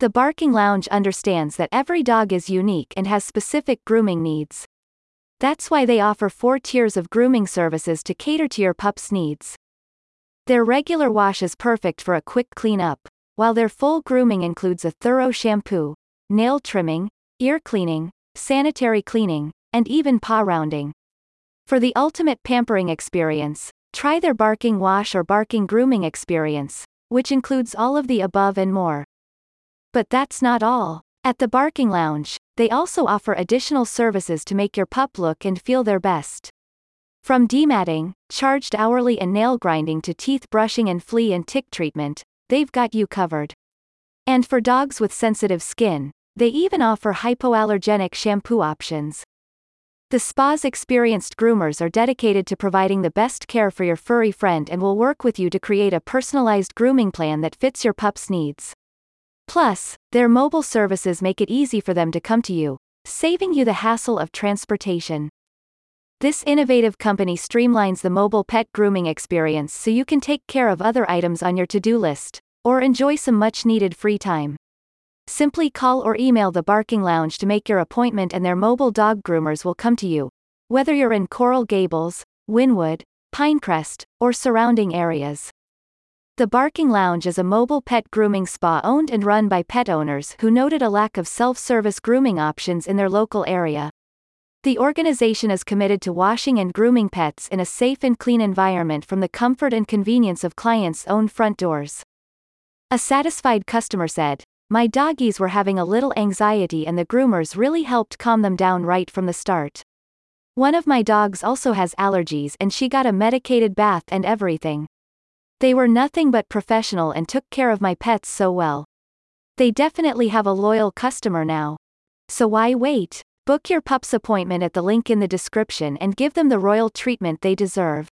The Barking Lounge understands that every dog is unique and has specific grooming needs. That's why they offer four tiers of grooming services to cater to your pup's needs. Their regular wash is perfect for a quick cleanup, while their full grooming includes a thorough shampoo, nail trimming, ear cleaning, sanitary cleaning, and even paw rounding. For the ultimate pampering experience, try their barking wash or barking grooming experience, which includes all of the above and more. But that's not all. At the Barking Lounge, they also offer additional services to make your pup look and feel their best. From dematting, charged hourly and nail grinding to teeth brushing and flea and tick treatment, they've got you covered. And for dogs with sensitive skin, they even offer hypoallergenic shampoo options. The spa's experienced groomers are dedicated to providing the best care for your furry friend and will work with you to create a personalized grooming plan that fits your pup's needs. Plus, their mobile services make it easy for them to come to you, saving you the hassle of transportation. This innovative company streamlines the mobile pet grooming experience so you can take care of other items on your to-do list, or enjoy some much-needed free time. Simply call or email the Barking Lounge to make your appointment and their mobile dog groomers will come to you. Whether you're in Coral Gables, Wynwood, Pinecrest, or surrounding areas. The Barking Lounge is a mobile pet grooming spa owned and run by pet owners who noted a lack of self-service grooming options in their local area. The organization is committed to washing and grooming pets in a safe and clean environment from the comfort and convenience of clients' own front doors. A satisfied customer said, My doggies were having a little anxiety and the groomers really helped calm them down right from the start. One of my dogs also has allergies and she got a medicated bath and everything. They were nothing but professional and took care of my pets so well. They definitely have a loyal customer now. So why wait? Book your pup's appointment at the link in the description and give them the royal treatment they deserve.